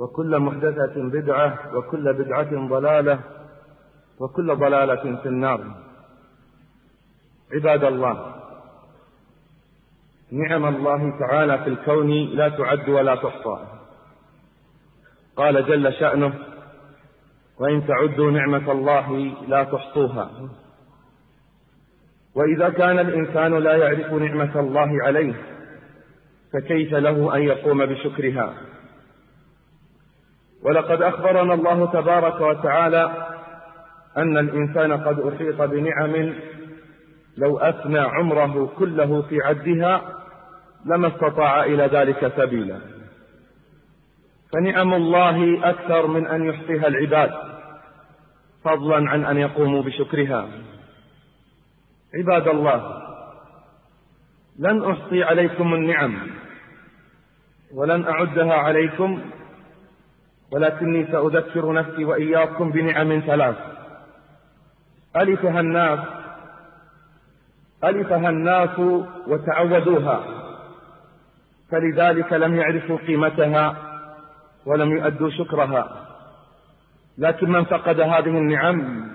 وكل محدثة بدعة وكل بدعة ضلالة وكل ضلالة في النار. عباد الله نعم الله تعالى في الكون لا تعد ولا تحصى. قال جل شأنه وإن تعدوا نعمة الله لا تحصوها. وإذا كان الإنسان لا يعرف نعمة الله عليه فكيف له أن يقوم بشكرها؟ ولقد أخبرنا الله تبارك وتعالى أن الإنسان قد أحيط بنعم لو أثنى عمره كله في عدها لما استطاع إلى ذلك سبيلا. فنعم الله أكثر من أن يحصيها العباد فضلا عن أن يقوموا بشكرها. عباد الله لن أحصي عليكم النعم ولن أعدها عليكم ولكني سأذكر نفسي وإياكم بنعم ثلاث. ألفها الناس ألفها الناس وتعودوها فلذلك لم يعرفوا قيمتها ولم يؤدوا شكرها. لكن من فقد هذه النعم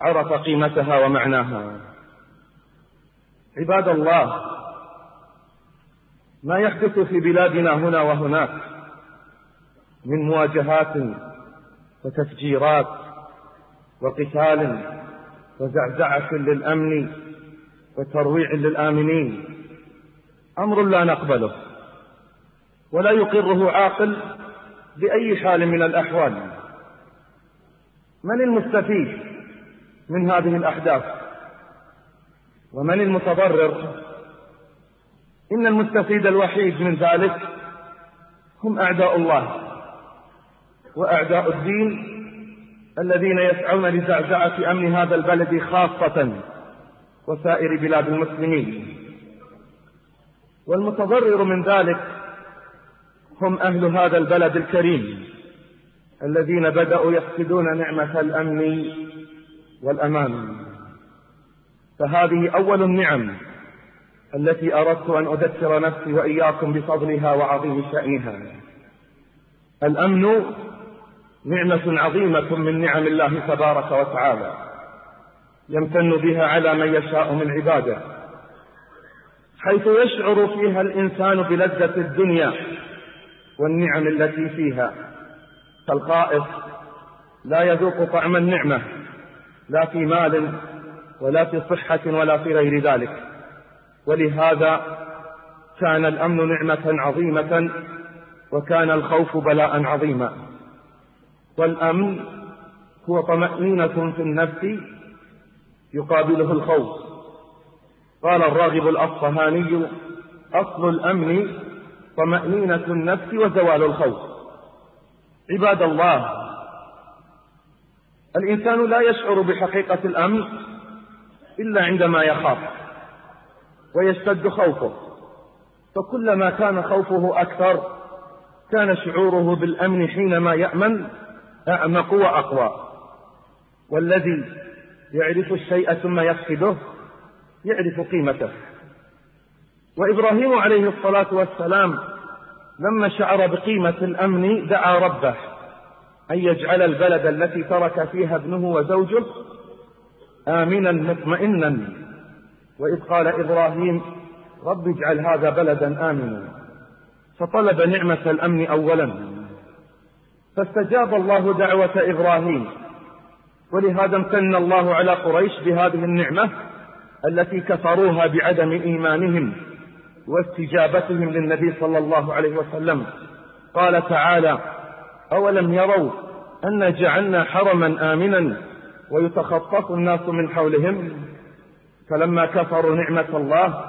عرف قيمتها ومعناها. عباد الله ما يحدث في بلادنا هنا وهناك من مواجهات وتفجيرات وقتال وزعزعة للأمن وترويع للآمنين. أمر لا نقبله ولا يقره عاقل بأي حال من الأحوال. من المستفيد من هذه الأحداث؟ ومن المتضرر؟ إن المستفيد الوحيد من ذلك هم أعداء الله. وأعداء الدين الذين يسعون لزعزعة أمن هذا البلد خاصة وسائر بلاد المسلمين. والمتضرر من ذلك هم أهل هذا البلد الكريم الذين بدأوا يفقدون نعمة الأمن والأمان. فهذه أول النعم التي أردت أن أذكر نفسي وإياكم بفضلها وعظيم شأنها. الأمن نعمة عظيمة من نعم الله تبارك وتعالى يمتن بها على من يشاء من عباده حيث يشعر فيها الإنسان بلذة الدنيا والنعم التي فيها. فالخائف لا يذوق طعم النعمة لا في مال ولا في صحة ولا في غير ذلك. ولهذا كان الأمن نعمة عظيمة وكان الخوف بلاء عظيما. والأمن هو طمأنينة في النفس يقابله الخوف. قال الراغب الأصفهاني أصل الأمن طمأنينة النفس وزوال الخوف. عباد الله الإنسان لا يشعر بحقيقة الأمن إلا عندما يخاف ويشتد خوفه. فكلما كان خوفه أكثر كان شعوره بالأمن حينما يأمن أعمق وأقوى والذي يعرف الشيء ثم يفقده يعرف قيمته. وإبراهيم عليه الصلاة والسلام لما شعر بقيمة الأمن دعا ربه أن يجعل البلد التي ترك فيها ابنه وزوجه آمنا مطمئنا. وإذ قال إبراهيم رب اجعل هذا بلدا آمنا. فطلب نعمة الأمن أولا. فاستجاب الله دعوة إبراهيم. ولهذا امتن الله على قريش بهذه النعمة التي كفروها بعدم إيمانهم واستجابتهم للنبي صلى الله عليه وسلم. قال تعالى أولم يروا أن جعلنا حرما آمنا ويتخطف الناس من حولهم؟ فلما كفروا نعمة الله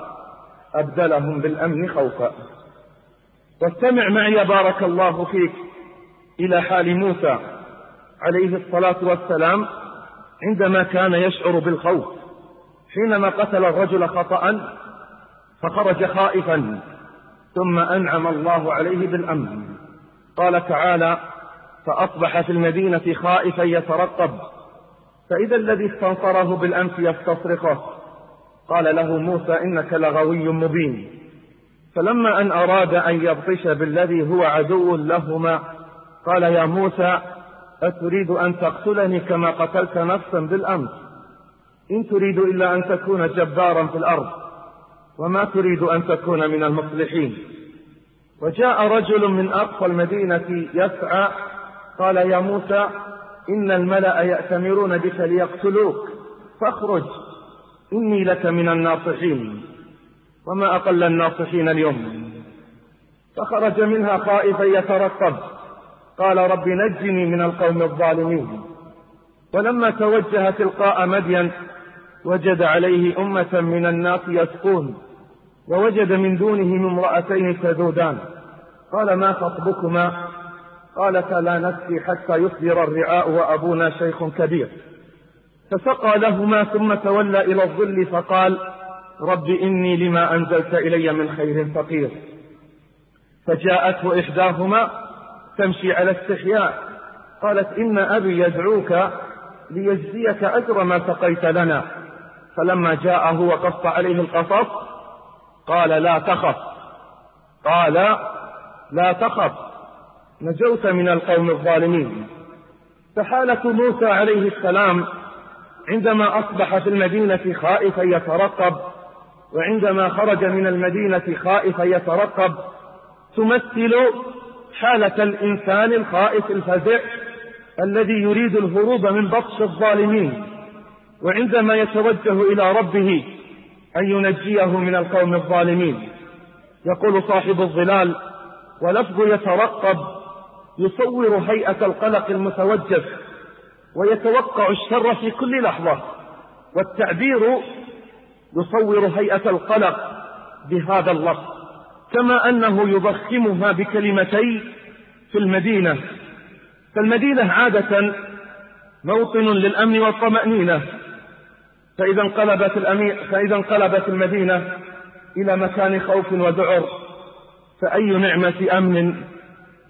أبدلهم بالأمن خوفا. واستمع معي بارك الله فيك. إلى حال موسى عليه الصلاة والسلام عندما كان يشعر بالخوف حينما قتل الرجل خطأ فخرج خائفا ثم أنعم الله عليه بالأمن. قال تعالى فأصبح في المدينة خائفا يترقب فإذا الذي استنصره بالأمس يستصرخه. قال له موسى إنك لغوي مبين. فلما أن أراد أن يبطش بالذي هو عدو لهما قال يا موسى أتريد أن تقتلني كما قتلت نفسا بالأمس؟ إن تريد إلا أن تكون جبارا في الأرض وما تريد أن تكون من المصلحين. وجاء رجل من أقصى المدينة يسعى قال يا موسى إن الملأ يأتمرون بك ليقتلوك فاخرج إني لك من الناصحين وما أقل الناصحين اليوم. فخرج منها خائفا يترقب. قال رب نجني من القوم الظالمين. ولما توجه تلقاء مدين وجد عليه أمة من الناس يسقون ووجد من دونهم امرأتين تذودان قال ما خطبكما؟ قالتا لا نسقي حتى يصدر الرعاء وأبونا شيخ كبير. فسقى لهما ثم تولى إلى الظل فقال رب إني لما أنزلت إلي من خير فقير. فجاءته إحداهما تمشي على استحياء. قالت إن أبي يدعوك ليجزيك أجر ما سقيت لنا. فلما جاءه وقص عليه القصص قال لا تخف. قال لا تخف نجوت من القوم الظالمين. فحالة موسى عليه السلام عندما أصبح في المدينة خائفا يترقب وعندما خرج من المدينة خائفا يترقب تمثل حالة الإنسان الخائف الفزع الذي يريد الهروب من بطش الظالمين وعندما يتوجه إلى ربه أن ينجيه من القوم الظالمين. يقول صاحب الظلال ولفظ يترقب يصور هيئة القلق المتوجف ويتوقع الشر في كل لحظة والتعبير يصور هيئة القلق بهذا اللفظ. كما أنه يضخمها بكلمتي في المدينة. فالمدينة عادة موطن للأمن والطمأنينة. فإذا انقلبت, الأمير فإذا انقلبت المدينة إلى مكان خوف وذعر فأي نعمة أمن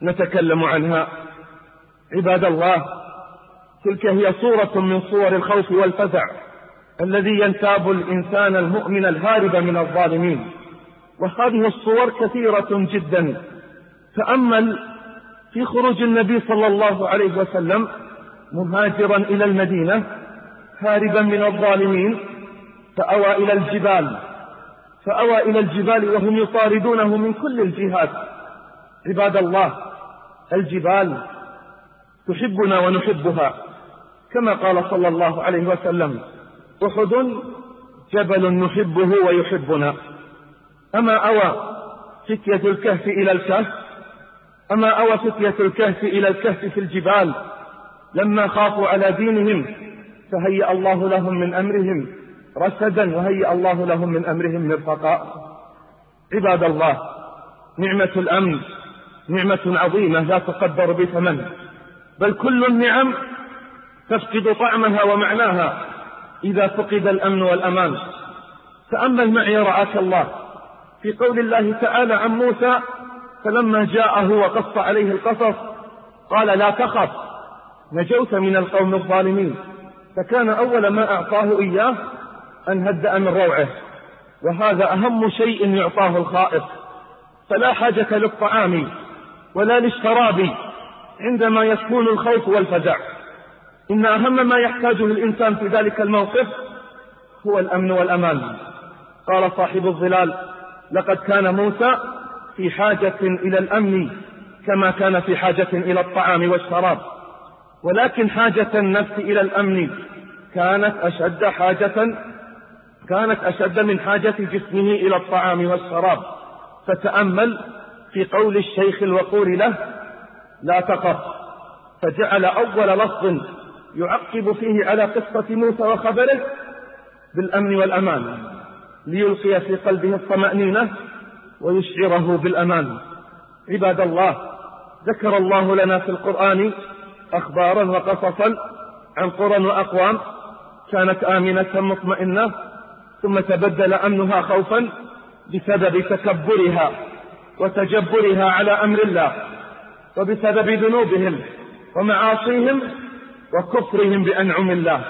نتكلم عنها؟ عباد الله تلك هي صورة من صور الخوف والفزع الذي ينتاب الإنسان المؤمن الهارب من الظالمين. وهذه الصور كثيرة جدا. تأمل في خروج النبي صلى الله عليه وسلم مهاجرا إلى المدينة هاربا من الظالمين فأوى إلى الجبال. فأوى إلى الجبال وهم يطاردونه من كل الجهات. عباد الله الجبال تحبنا ونحبها. كما قال صلى الله عليه وسلم أحد جبل نحبه ويحبنا. أما أوى فتية الكهف إلى الكهف أما أوى فتية الكهف إلى الكهف في الجبال لما خافوا على دينهم فهيأ الله لهم من أمرهم رشدا وهيأ الله لهم من أمرهم مرفقا عباد الله نعمة الأمن نعمة عظيمة لا تقدر بثمن بل كل النعم تفقد طعمها ومعناها إذا فقد الأمن والأمان. تأمل معي رعاك الله في قول الله تعالى عن موسى فلما جاءه وقص عليه القصص قال لا تخف نجوت من القوم الظالمين. فكان أول ما أعطاه إياه أن هدأ من روعه وهذا أهم شيء يعطاه الخائف. فلا حاجة للطعام ولا للشراب عندما يكون الخوف والفزع. إن أهم ما يحتاجه الإنسان في ذلك الموقف هو الأمن والأمان. قال صاحب الظلال لقد كان موسى في حاجة إلى الأمن كما كان في حاجة إلى الطعام والشراب. ولكن حاجة النفس إلى الأمن كانت أشد حاجة كانت أشد من حاجة جسمه إلى الطعام والشراب. فتأمل في قول الشيخ الوقور له لا تخف فجعل أول لفظ يعقب فيه على قصة موسى وخبره بالأمن والأمان. ليلقي في قلبه الطمأنينة ويشعره بالأمان. عباد الله ذكر الله لنا في القرآن أخبارا وقصصا عن قرى وأقوام كانت آمنة مطمئنة ثم تبدل أمنها خوفا بسبب تكبرها وتجبرها على أمر الله وبسبب ذنوبهم ومعاصيهم وكفرهم بأنعم الله.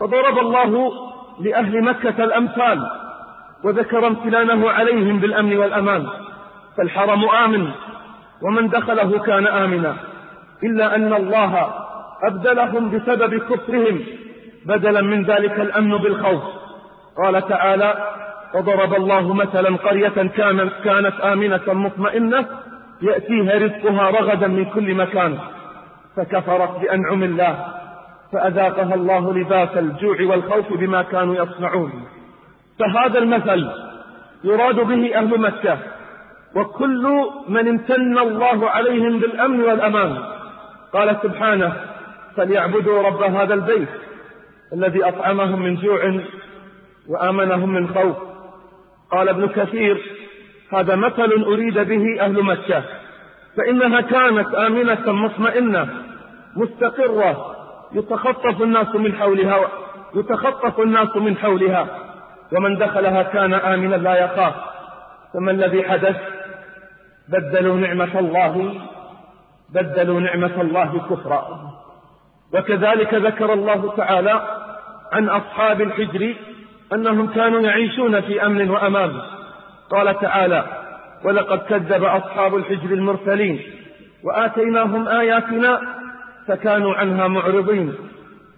فضرب الله لأهل مكة الأمثال وذكر امتنانه عليهم بالأمن والأمان. فالحرم آمن ومن دخله كان آمنا. إلا أن الله أبدلهم بسبب كفرهم بدلا من ذلك الأمن بالخوف. قال تعالى وضرب الله مثلا قرية كانت, آمنة مطمئنة يأتيها رزقها رغدا من كل مكان. فكفرت بأنعم الله. فأذاقها الله لباس الجوع والخوف بما كانوا يصنعون. فهذا المثل يراد به أهل مكة وكل من امتن الله عليهم بالأمن والأمان. قال سبحانه فليعبدوا رب هذا البيت الذي أطعمهم من جوع وآمنهم من خوف. قال ابن كثير هذا مثل أريد به أهل مكة فإنها كانت آمنة مطمئنة مستقرة يتخطف الناس من حولها يتخطف الناس من حولها. ومن دخلها كان آمنا لا يخاف. فما الذي حدث؟ بدلوا نعمة الله بدلوا نعمة الله كفرا. وكذلك ذكر الله تعالى عن أصحاب الحجر أنهم كانوا يعيشون في أمن وأمان. قال تعالى ولقد كذب أصحاب الحجر المرسلين وآتيناهم آياتنا فكانوا عنها معرضين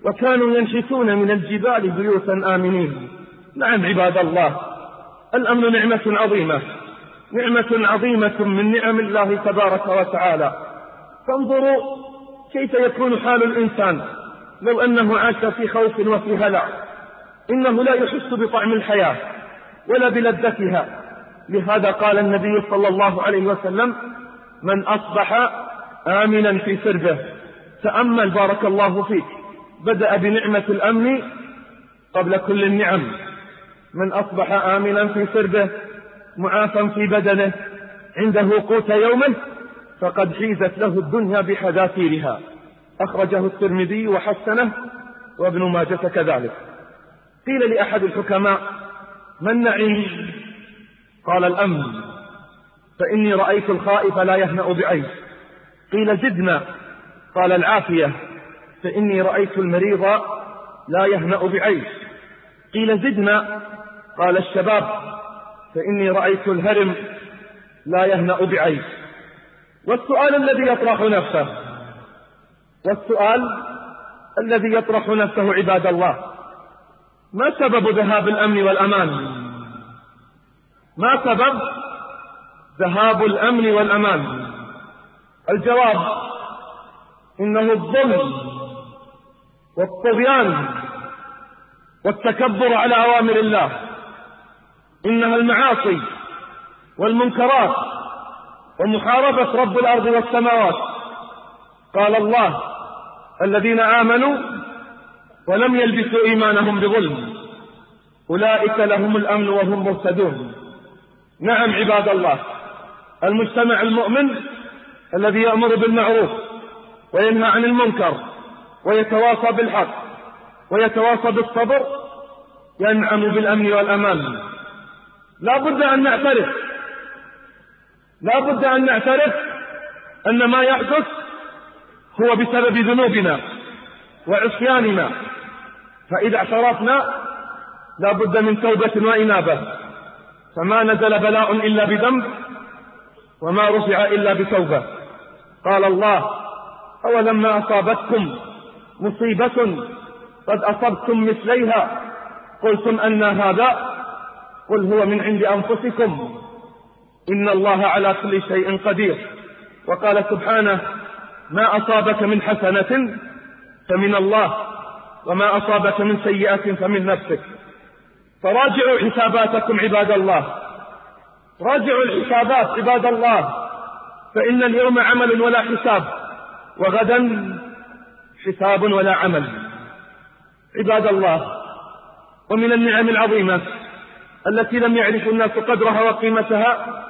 وكانوا ينشتون من الجبال بيوتا آمنين. نعم عباد الله الأمن نعمة عظيمة. نعمة عظيمة من نعم الله تبارك وتعالى. فانظروا كيف يكون حال الإنسان لو أنه عاش في خوف وفي هلع. إنه لا يحس بطعم الحياة ولا بلذتها. لهذا قال النبي صلى الله عليه وسلم من أصبح آمنا في سربه. تأمل بارك الله فيك. بدأ بنعمة الأمن قبل كل النعم. من أصبح آمنا في سربه معافا في بدنه عنده قوت يومه فقد حيزت له الدنيا بحذافيرها. أخرجه الترمذي وحسنه وابن ماجة كذلك. قيل لأحد الحكماء ما النعيم قال الأمن. فإني رأيت الخائف لا يهنأ بعيش قيل زدنا. قال العافية فإني رأيت المريض لا يهنأ بعيش. قيل زدنا قال الشباب فإني رأيت الهرم لا يهنأ بعيش. والسؤال الذي يطرح نفسه والسؤال الذي يطرح نفسه عباد الله ما سبب ذهاب الأمن والأمان؟ ما سبب ذهاب الأمن والأمان؟ الجواب إنه الظلم والطغيان والتكبر على أوامر الله. إنها المعاصي والمنكرات ومحاربة رب الأرض والسماوات. قال الله الذين آمنوا ولم يلبسوا إيمانهم بظلم أولئك لهم الأمن وهم مهتدون نعم عباد الله المجتمع المؤمن الذي يأمر بالمعروف وينهى عن المنكر ويتواصى بالحق ويتواصى بالصبر ينعم بالأمن والأمان. لا بد أن نعترف. لا بد أن نعترف أن ما يحدث هو بسبب ذنوبنا وعصياننا. فإذا اعترفنا لا بد من توبة وإنابة. فما نزل بلاء إلا بذنب وما رفع إلا بتوبة. قال الله أولما أصابتكم مصيبة قد أصبتم مثليها؟ قلتم أن هذا قل هو من عند أنفسكم. إن الله على كل شيء قدير. وقال سبحانه ما أصابك من حسنة فمن الله وما أصابك من سيئة فمن نفسك. فراجعوا حساباتكم عباد الله. راجعوا الحسابات عباد الله. فإن اليوم عمل ولا حساب. وغدا حساب ولا عمل. عباد الله ومن النعم العظيمة التي لم يعرف الناس قدرها وقيمتها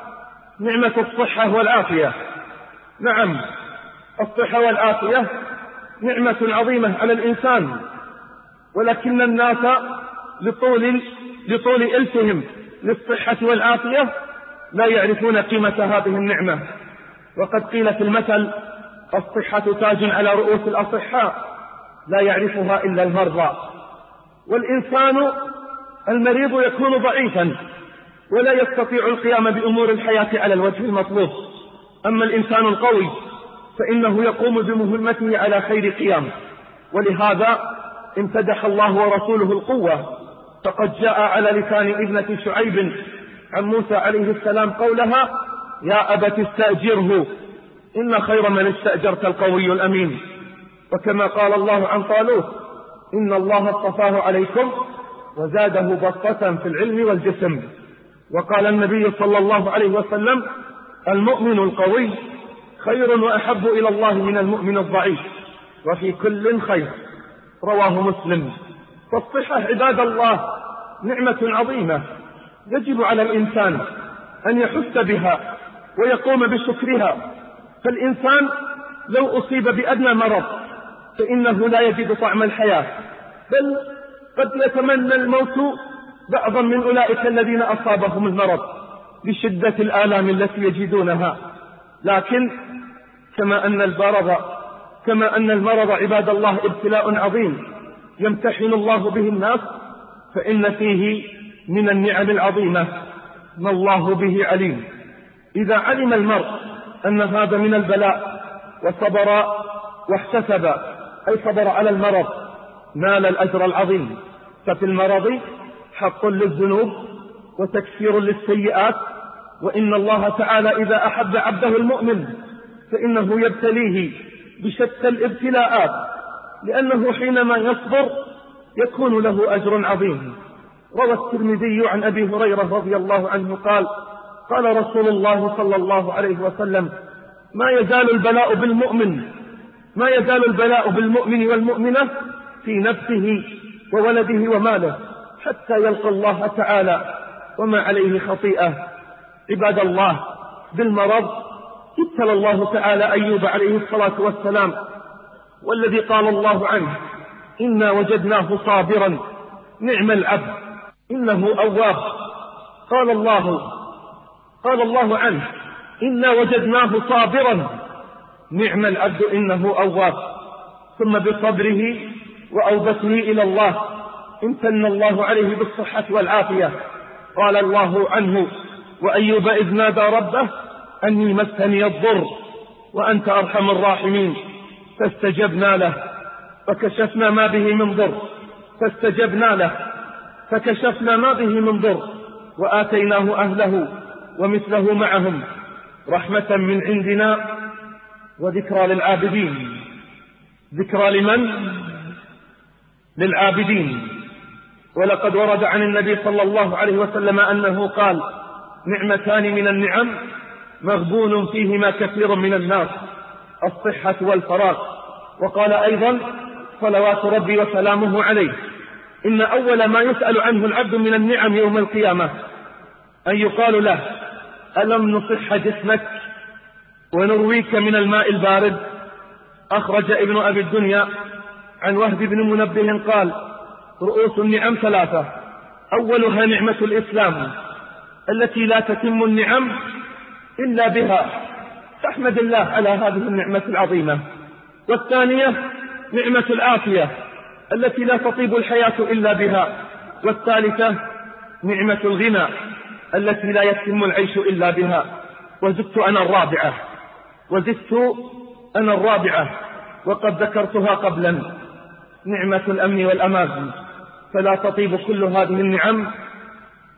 نعمة الصحة والعافية. نعم الصحة والعافية نعمة عظيمة على الإنسان ولكن الناس لطول لطول إلفهم للصحة والعافية لا يعرفون قيمة هذه النعمة. وقد قيل في المثل الصحة تاج على رؤوس الأصحاء لا يعرفها إلا المرضى. والإنسان المريض يكون ضعيفا ولا يستطيع القيام بأمور الحياة على الوجه المطلوب. أما الإنسان القوي فإنه يقوم بمهمته على خير قيام. ولهذا امتدح الله ورسوله القوة. فقد جاء على لسان ابنة شعيب عن موسى عليه السلام قولها يا أبت استأجره. إن خير من استأجرت القوي الأمين. وكما قال الله عن طالوت إن الله اصطفاه عليكم وزاده بسطة في العلم والجسم. وقال النبي صلى الله عليه وسلم المؤمن القوي خير وأحب إلى الله من المؤمن الضعيف وفي كل خير. رواه مسلم. فالصحة عباد الله نعمة عظيمة يجب على الإنسان أن يحس بها ويقوم بشكرها. فالإنسان لو أصيب بأدنى مرض فإنه لا يجد طعم الحياة. بل قد يتمنى الموت بعضا من أولئك الذين أصابهم المرض لشدة الآلام التي يجدونها. لكن كما أن البرد كما أن المرض عباد الله ابتلاء عظيم يمتحن الله به الناس فإن فيه من النعم العظيمة ما الله به عليم. إذا علم المرء أن هذا من البلاء وصبر واحتسب أي صبر على المرض. نال الأجر العظيم. ففي المرض حق للذنوب وتكفير للسيئات وإن الله تعالى إذا أحب عبده المؤمن فإنه يبتليه بشتى الابتلاءات لأنه حينما يصبر يكون له أجر عظيم. روى الترمذي عن أبي هريرة رضي الله عنه قال قال رسول الله صلى الله عليه وسلم ما يزال البلاء بالمؤمن ما يزال البلاء بالمؤمن والمؤمنة في نفسه وولده وماله حتى يلقى الله تعالى وما عليه خطيئة. عباد الله بالمرض ابتلى الله تعالى أيوب عليه الصلاة والسلام والذي قال الله عنه إنا وجدناه صابرا نعم العبد إنه أواب. قال الله قال الله عنه إنا وجدناه صابرا نعم العبد إنه أواب ثم بصبره وأوبته إلى الله امتن الله عليه بالصحة والعافية. قال الله عنه وأيوب إذ نادى ربه أني مسني الضر وأنت أرحم الراحمين فاستجبنا له فكشفنا ما به من ضر فاستجبنا له فكشفنا ما به من ضر وآتيناه أهله ومثله معهم رحمة من عندنا وذكرى للعابدين. ذكرى لمن؟ للعابدين. ولقد ورد عن النبي صلى الله عليه وسلم أنه قال نعمتان من النعم مغبون فيهما كثير من الناس الصحة والفراغ. وقال أيضا صلوات ربي وسلامه عليه. إن أول ما يسأل عنه العبد من النعم يوم القيامة أن يقال له ألم نصح جسمك ونرويك من الماء البارد؟ أخرج ابن أبي الدنيا عن وهب بن منبه قال رؤوس النعم ثلاثة. أولها نعمة الإسلام التي لا تتم النعم إلا بها. فاحمد الله على هذه النعمة العظيمة. والثانية نعمة العافية التي لا تطيب الحياة إلا بها. والثالثة نعمة الغنى. التي لا يتم العيش إلا بها. وزدت أنا الرابعة. وزدت أنا الرابعة. وقد ذكرتها قبلا. نعمة الأمن والأمان. فلا تطيب كل هذه النعم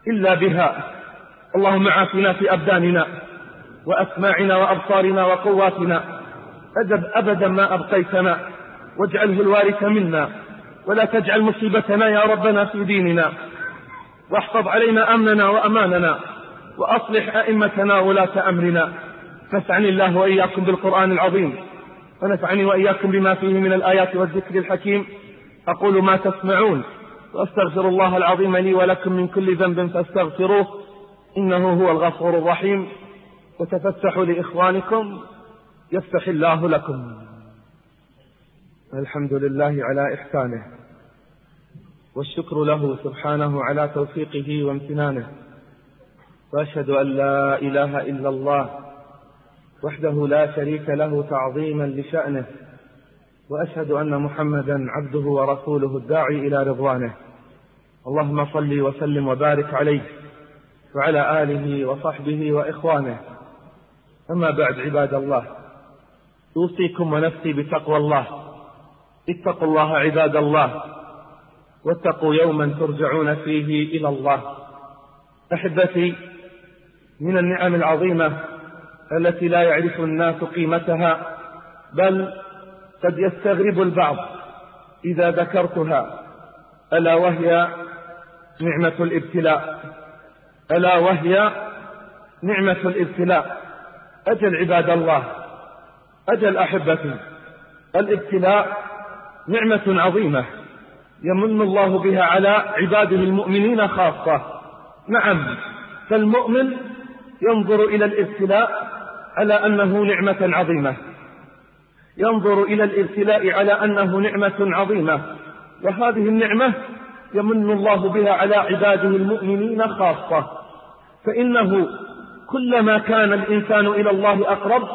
إلا بها. اللهم عافنا في أبداننا وأسماعنا وأبصارنا وقواتنا. أدب أبدا ما أبقيتنا. واجعله الوارث منا. ولا تجعل مصيبتنا يا ربنا في ديننا. واحفظ علينا أمننا وأماننا وأصلح أئمتنا ولاة أمرنا. نفعني الله وإياكم بالقرآن العظيم ونفعني وإياكم بما فيه من الآيات والذكر الحكيم. أقول ما تسمعون وأستغفر الله العظيم لي ولكم من كل ذنب فاستغفروه إنه هو الغفور الرحيم. وتفتحوا لإخوانكم يفتح الله لكم. الحمد لله على إحسانه. والشكر له سبحانه على توفيقه وامتنانه. وأشهد أن لا إله إلا الله وحده لا شريك له تعظيما لشأنه. وأشهد أن محمدا عبده ورسوله الداعي إلى رضوانه. اللهم صل وسلم وبارك عليه وعلى آله وصحبه وإخوانه. أما بعد عباد الله أوصيكم ونفسي بتقوى الله. اتقوا الله عباد الله. واتقوا يوما ترجعون فيه إلى الله. أحبتي من النعم العظيمة التي لا يعرف الناس قيمتها بل قد يستغرب البعض إذا ذكرتها ألا وهي نعمة الابتلاء؟ ألا وهي نعمة الابتلاء؟ أجل عباد الله أجل أحبتي الابتلاء نعمة عظيمة. يمن الله بها على عباده المؤمنين خاصة. نعم فالمؤمن ينظر إلى الابتلاء على أنه نعمة عظيمة. ينظر إلى الابتلاء على أنه نعمة عظيمة. وهذه النعمة يمن الله بها على عباده المؤمنين خاصة. فإنه كلما كان الإنسان إلى الله أقرب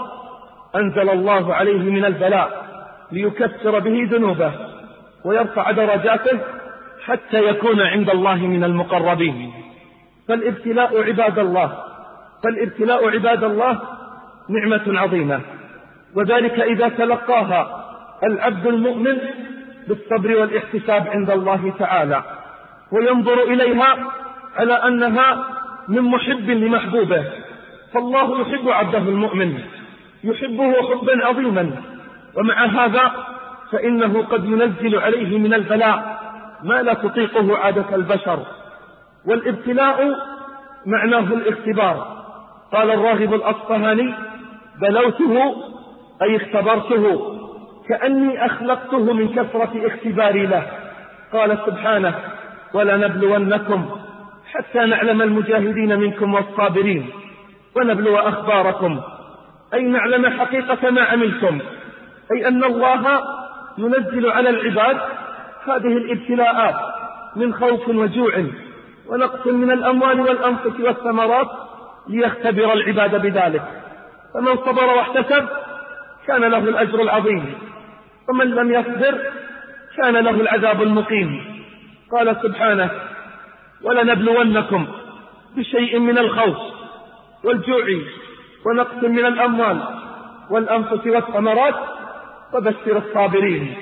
أنزل الله عليه من البلاء ليكسر به ذنوبه. ويرفع درجاته حتى يكون عند الله من المقربين. فالابتلاء عباد الله فالابتلاء عباد الله نعمة عظيمة. وذلك إذا تلقاها العبد المؤمن بالصبر والاحتساب عند الله تعالى وينظر إليها على أنها من محب لمحبوبه. فالله يحب عبده المؤمن يحبه حبا عظيما. ومع هذا فإنه قد ينزل عليه من البلاء ما لا تطيقه عادة البشر. والابتلاء معناه الاختبار. قال الراغب الأصفهاني بلوته أي اختبرته كأني أخلقته من كثرة اختباري له. قال سبحانه ولنبلونكم حتى نعلم المجاهدين منكم والصابرين ونبلو أخباركم. أي نعلم حقيقة ما عملتم. أي أن الله ينزل على العباد هذه الابتلاءات من خوف وجوع ونقص من الأموال والأنفس والثمرات ليختبر العباد بذلك. فمن صبر واحتسب كان له الأجر العظيم. ومن لم يصبر كان له العذاب المقيم. قال سبحانه ولنبلونكم بشيء من الخوف والجوع ونقص من الأموال والأنفس والثمرات وبشر الصابرين.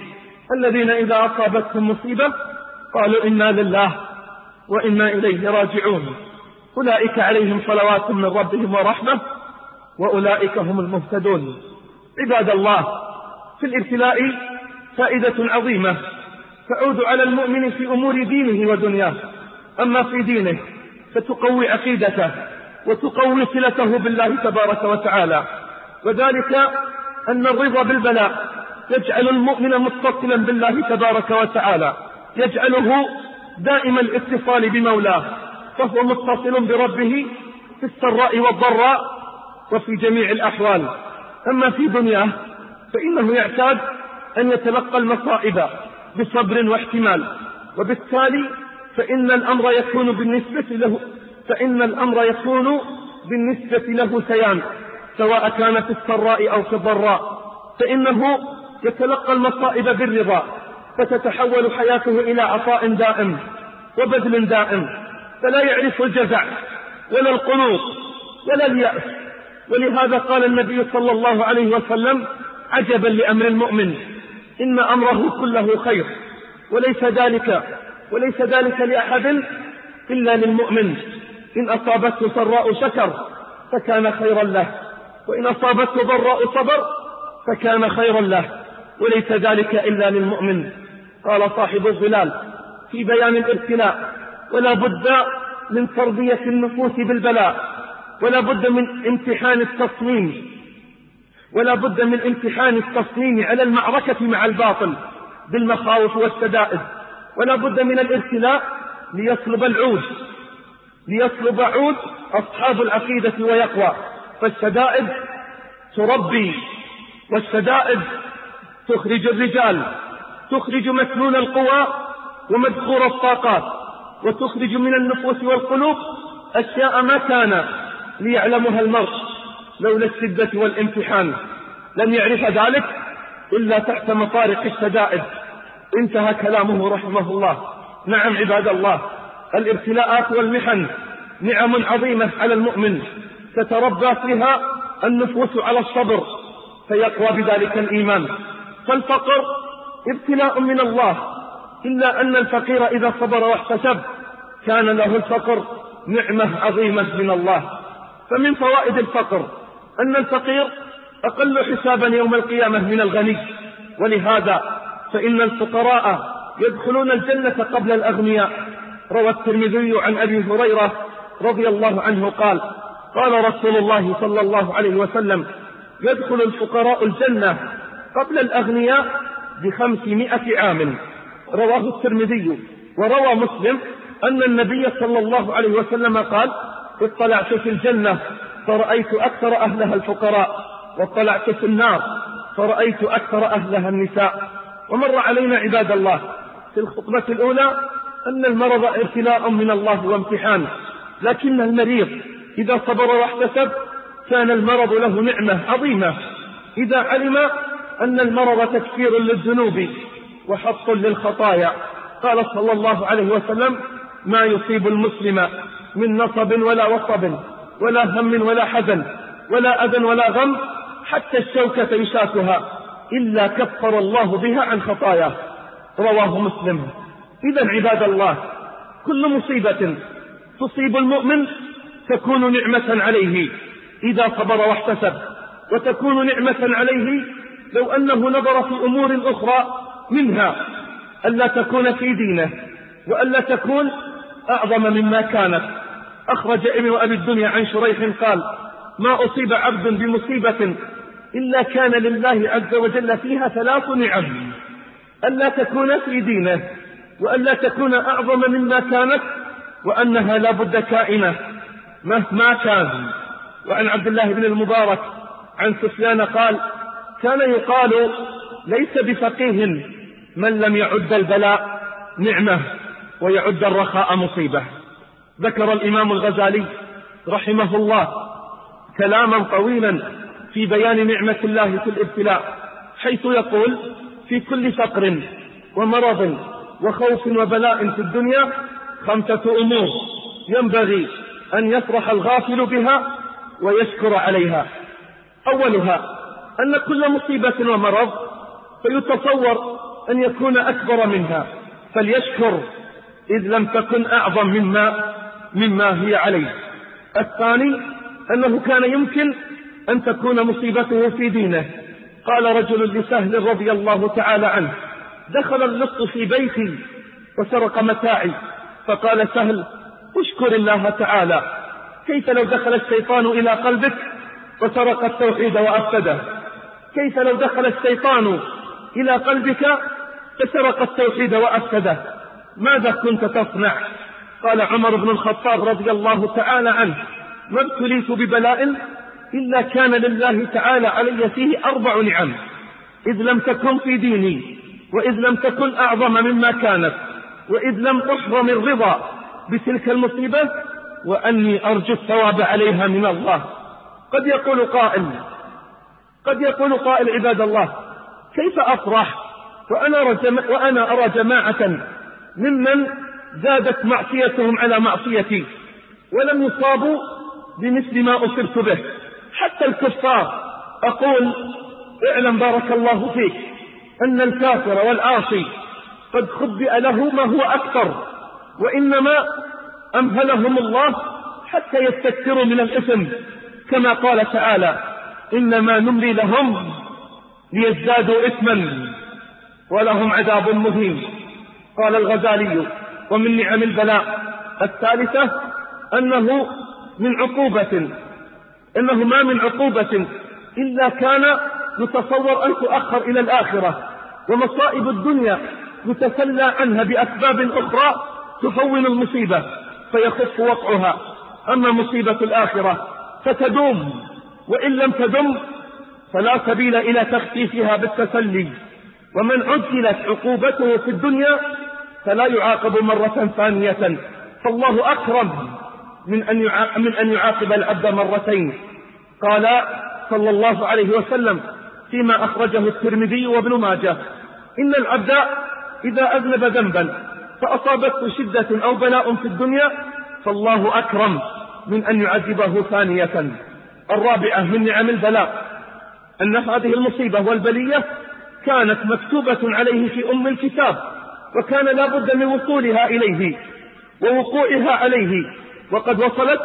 الذين إذا أصابتهم مصيبة قالوا إنا لله وإنا إليه راجعون. أولئك عليهم صلوات من ربهم ورحمة وأولئك هم المهتدون. عباد الله في الابتلاء فائدة عظيمة. تعود على المؤمن في أمور دينه ودنياه. أما في دينه فتقوي عقيدته وتقوي صلته بالله تبارك وتعالى. وذلك أن الرضا بالبلاء. يجعل المؤمن متصلا بالله تبارك وتعالى. يجعله دائم الاتصال بمولاه. فهو متصل بربه في السراء والضراء وفي جميع الأحوال. أما في دنياه فإنه يعتاد أن يتلقى المصائب بصبر واحتمال. وبالتالي فإن الأمر يكون بالنسبة له فإن الأمر يكون بالنسبة له سيان. سواء كان في السراء أو في الضراء فإنه يتلقى المصائب بالرضا فتتحول حياته إلى عطاء دائم وبذل دائم فلا يعرف الجزع ولا القنوط ولا اليأس. ولهذا قال النبي صلى الله عليه وسلم عجبا لأمر المؤمن إن أمره كله خير وليس ذلك وليس ذلك لأحد إلا للمؤمن إن أصابته سراء شكر فكان خيرا له. وإن أصابته ضراء صبر فكان خيرا له وليس ذلك إلا للمؤمن. قال صاحب الظلال في بيان الابتلاء ولا بد من تربية النفوس بالبلاء ولا بد من امتحان التصميم ولا بد من امتحان التصميم على المعركة مع الباطل بالمخاوف والشدائد ولا بد من الابتلاء ليصلب العود ليصلب عود أصحاب العقيدة ويقوى. فالشدائد تربي والشدائد تخرج الرجال تخرج مسنون القوى ومدخور الطاقات وتخرج من النفوس والقلوب أشياء ما كان ليعلمها المرء لولا الشدة والامتحان. لم يعرف ذلك إلا تحت مطارق الشدائد انتهى كلامه رحمه الله. نعم عباد الله الابتلاءات والمحن نعم عظيمة على المؤمن. تتربى فيها النفوس على الصبر فيقوى بذلك الإيمان. فالفقر ابتلاء من الله إلا أن الفقير إذا صبر واحتسب كان له الفقر نعمة عظيمة من الله. فمن فوائد الفقر أن الفقير أقل حسابا يوم القيامة من الغني. ولهذا فإن الفقراء يدخلون الجنة قبل الأغنياء. روى الترمذي عن أبي هريرة رضي الله عنه قال قال رسول الله صلى الله عليه وسلم يدخل الفقراء الجنة قبل الأغنياء بخمسمائة عام. رواه الترمذي وروى مسلم أن النبي صلى الله عليه وسلم قال اطلعت في الجنة فرأيت أكثر أهلها الفقراء واطلعت في النار فرأيت أكثر أهلها النساء. ومر علينا عباد الله في الخطبة الأولى أن المرض ابتلاء من الله وامتحان لكن المريض إذا صبر واحتسب كان المرض له نعمة عظيمة. إذا علم أن المرض تكفير للذنوب وحط للخطايا. قال صلى الله عليه وسلم ما يصيب المسلم من نصب ولا وصب ولا هم ولا حزن ولا أذى ولا غم حتى الشوكة يشاكها إلا كفر الله بها عن خطاياه. رواه مسلم. إذا عباد الله كل مصيبة تصيب المؤمن تكون نعمة عليه إذا صبر واحتسب وتكون نعمة عليه لو أنه نظر في أمور أخرى منها ألا تكون في دينه وألا تكون أعظم مما كانت. أخرج ابن أبي الدنيا عن شريح قال ما أصيب عبد بمصيبة إلا كان لله عز وجل فيها ثلاث نعم ألا تكون في دينه وألا تكون أعظم مما كانت وأنها لا بد كائنة. مهما كان. وعن عبد الله بن المبارك عن سفيان قال كان يقال ليس بفقيه من لم يعد البلاء نعمة ويعد الرخاء مصيبة. ذكر الإمام الغزالي رحمه الله كلاما طويلا في بيان نعمة الله في الابتلاء حيث يقول في كل فقر ومرض وخوف وبلاء في الدنيا خمسة أمور ينبغي أن يفرح الغافل بها ويشكر عليها. أولها أن كل مصيبة ومرض فيتصور أن يكون أكبر منها. فليشكر إذ لم تكن أعظم مما مما هي عليه. الثاني أنه كان يمكن أن تكون مصيبته في دينه. قال رجل لسهل رضي الله تعالى عنه دخل اللص في بيتي وسرق متاعي. فقال سهل اشكر الله تعالى. كيف لو دخل الشيطان إلى قلبك وسرق التوحيد وأفسده؟ كيف لو دخل الشيطان إلى قلبك فسرق التوحيد وأفسده؟ ماذا كنت تصنع؟ قال عمر بن الخطاب رضي الله تعالى عنه ما ابتليت ببلاء إلا كان لله تعالى علي فيه أربع نعم. إذ لم تكن في ديني وإذ لم تكن أعظم مما كانت وإذ لم أحرم الرضا بتلك المصيبة وأني أرجو الثواب عليها من الله. قد يقول قائل قد يقول قائل عباد الله كيف أفرح وأنا أرى, جما وأنا أرى جماعة ممن زادت معصيتهم على معصيتي ولم يصابوا بمثل ما أصبت به. حتى الكفار أقول اعلم بارك الله فيك أن الكافر والعاصي قد خبئ له ما هو أكثر وإنما أمهلهم الله حتى يستكثروا من الإثم. كما قال تعالى إنما نملي لهم ليزدادوا إثما ولهم عذاب مهين. قال الغزالي ومن نعم البلاء الثالثة أنه من عقوبة إنه ما من عقوبة إلا كان يتصور أن تؤخر إلى الآخرة ومصائب الدنيا يتسلى عنها بأسباب أخرى تهون المصيبة فيخف وقعها أما مصيبة الآخرة فتدوم وإن لم تدم فلا سبيل إلى تخفيفها بالتسلي. ومن عجلت عقوبته في الدنيا فلا يعاقب مرة ثانية. فالله أكرم من أن من أن يعاقب العبد مرتين. قال صلى الله عليه وسلم فيما أخرجه الترمذي وابن ماجه إن العبد إذا أذنب ذنبا فأصابته شدة أو بلاء في الدنيا فالله أكرم من أن يعذبه ثانية. الرابعة من نعم البلاء. أن هذه المصيبة والبلية كانت مكتوبة عليه في أم الكتاب وكان لا بد من وصولها إليه ووقوعها عليه. وقد وصلت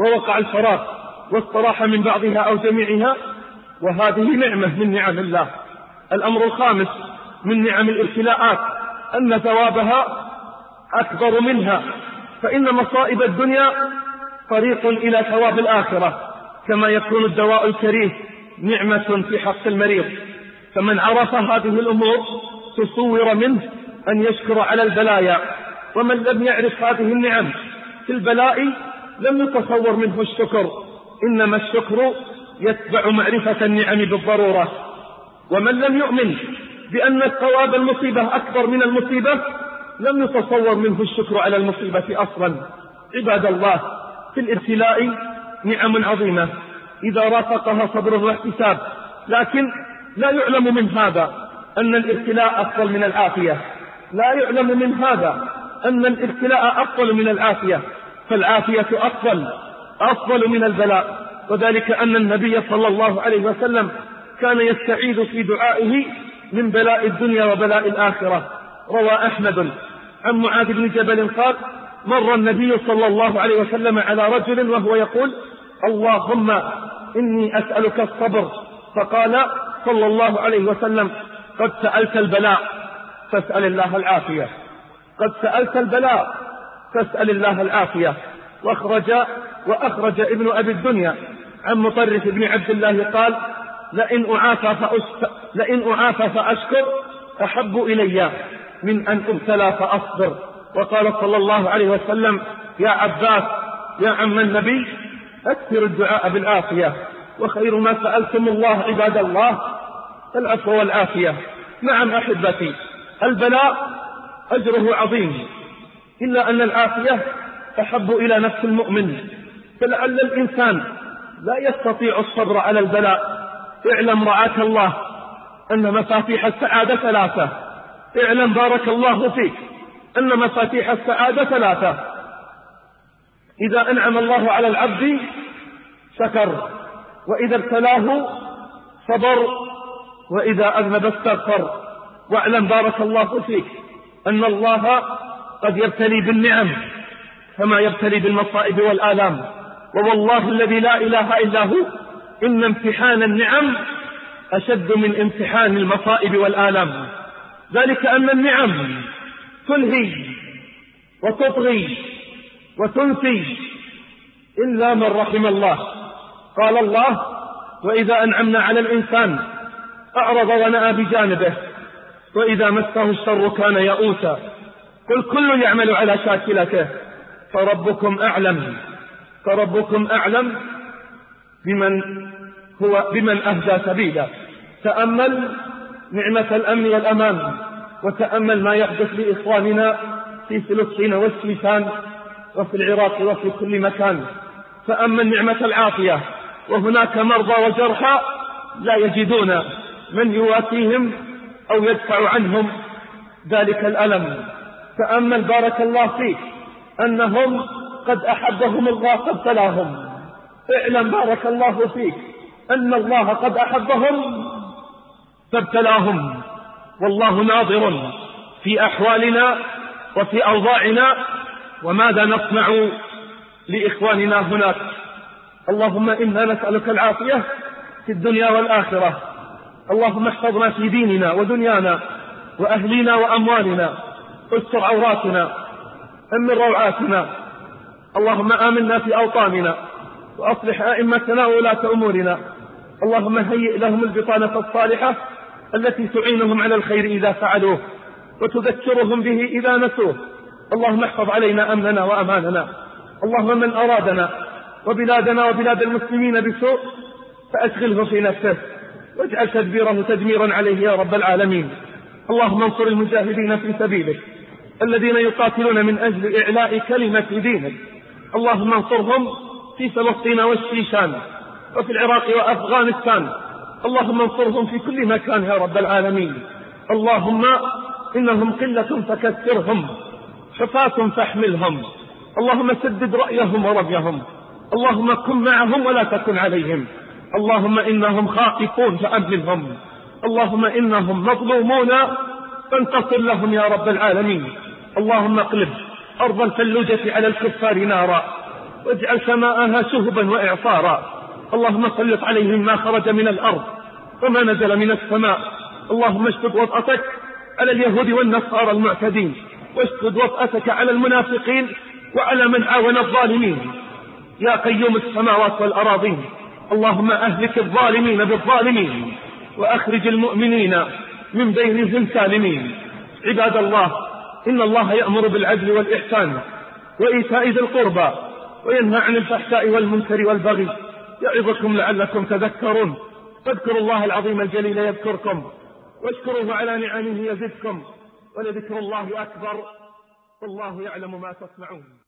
ووقع الفراغ واستراح من بعضها أو جميعها وهذه نعمة من نعم الله. الأمر الخامس من نعم الابتلاءات أن ثوابها أكبر منها. فإن مصائب الدنيا طريق إلى ثواب الآخرة. كما يكون الدواء الكريم نعمة في حق المريض. فمن عرف هذه الأمور تصور منه أن يشكر على البلايا. ومن لم يعرف هذه النعم في البلاء لم يتصور منه الشكر. إنما الشكر يتبع معرفة النعم بالضرورة. ومن لم يؤمن بأن الثواب المصيبة أكبر من المصيبة لم يتصور منه الشكر على المصيبة أصلا. عباد الله في الابتلاء نعم عظيمة. إذا رافقها صبر واحتساب. لكن لا يعلم من هذا أن الابتلاء أفضل من العافية. لا يعلم من هذا أن الابتلاء أفضل من العافية. فالعافية أفضل أفضل من البلاء. وذلك أن النبي صلى الله عليه وسلم كان يستعيذ في دعائه من بلاء الدنيا وبلاء الآخرة. روى أحمد. عن معاذ بن جبل قال مر النبي صلى الله عليه وسلم على رجل وهو يقول اللهم إني أسألك الصبر. فقال صلى الله عليه وسلم قد سألت البلاء فاسأل الله العافية. قد سألت البلاء فاسأل الله العافية. وأخرج وأخرج ابن أبي الدنيا. عن مطرف بن عبد الله قال لئن أعافى, فأشك لئن أعافى فأشكر أحب إلي. من أن أبتلى فأصبر وقال صلى الله عليه وسلم يا عباس يا عم النبي أكثر الدعاء بالعافية وخير ما سألتم الله عباد الله العفو والعافية نعم أحبتي البلاء أجره عظيم. إلا أن العافية أحب إلى نفس المؤمن. فلعل الإنسان لا يستطيع الصبر على البلاء. اعلم رعاك الله أن مفاتيح السعادة ثلاثة. اعلم بارك الله فيك أن مفاتيح السعادة ثلاثة إذا أنعم الله على العبد شكر وإذا ابتلاه صبر وإذا أذنب استغفر. واعلم بارك الله فيك أن الله قد يبتلي بالنعم كما يبتلي بالمصائب والآلام. ووالله الذي لا إله إلا هو إن امتحان النعم أشد من امتحان المصائب والآلام. ذلك أن النعم تلهي وتطغي وتنسي إلا من رحم الله. قال الله وإذا أنعمنا على الإنسان أعرض ونأى بجانبه وإذا مسه الشر كان يئوسا. قل كل يعمل على شاكلته فربكم أعلم فربكم أعلم بمن هو بمن أهدى سبيلا. تأمل نعمة الأمن والأمان وتأمل ما يحدث لإخواننا في فلسطين والشيشان وفي العراق وفي كل مكان. تأمل نعمة العافية وهناك مرضى وجرحى لا يجدون من يواسيهم أو يدفع عنهم ذلك الألم. تأمل بارك الله فيك أنهم قد أحبهم الله فابتلاهم. اعلم بارك الله فيك أن الله قد أحبهم فابتلاهم. والله ناظر في أحوالنا وفي أوضاعنا وماذا نصنع لإخواننا هناك. اللهم إنا نسألك العافية في الدنيا والآخرة. اللهم احفظنا في ديننا ودنيانا وأهلنا وأموالنا. استر عوراتنا. أمن روعاتنا. اللهم آمنا في أوطاننا. وأصلح أئمتنا وولاة أمورنا. اللهم هيئ لهم البطانة الصالحة التي تعينهم على الخير إذا فعلوه وتذكرهم به إذا نسوه. اللهم احفظ علينا أمننا وأماننا. اللهم من أرادنا وبلادنا وبلاد المسلمين بسوء فأشغله في نفسه واجعل تدبيره تدميرا عليه يا رب العالمين. اللهم انصر المجاهدين في سبيلك الذين يقاتلون من أجل إعلاء كلمة دينك. اللهم انصرهم في فلسطين والشيشان وفي العراق وأفغانستان اللهم انصرهم في كل مكان يا رب العالمين. اللهم إنهم قلة فكثرهم حفاة فاحملهم. اللهم سدد رأيهم ورميهم اللهم كن معهم ولا تكن عليهم. اللهم إنهم خائفون فأمنهم. اللهم إنهم مظلومون فانتصر لهم يا رب العالمين. اللهم أقلب أرض الفلوجة على الكفار نارا واجعل سماءها شهبا وإعصارا. اللهم سلط عليهم ما خرج من الأرض وما نزل من السماء. اللهم اشتد وطأتك على اليهود والنصارى المعتدين. واشتد وطأتك على المنافقين وعلى من عاون الظالمين. يا قيوم السماوات والأراضين اللهم أهلك الظالمين بالظالمين وأخرج المؤمنين من بينهم سالمين. عباد الله إن الله يأمر بالعدل والإحسان وإيتاء ذي القربى وينهى عن الفحشاء والمنكر والبغي. يعظكم لعلكم تذكرون. فاذكروا الله العظيم الجليل يذكركم. واشكروه على نعمه يزدكم. ولذكر الله أكبر. والله يعلم ما تصنعون.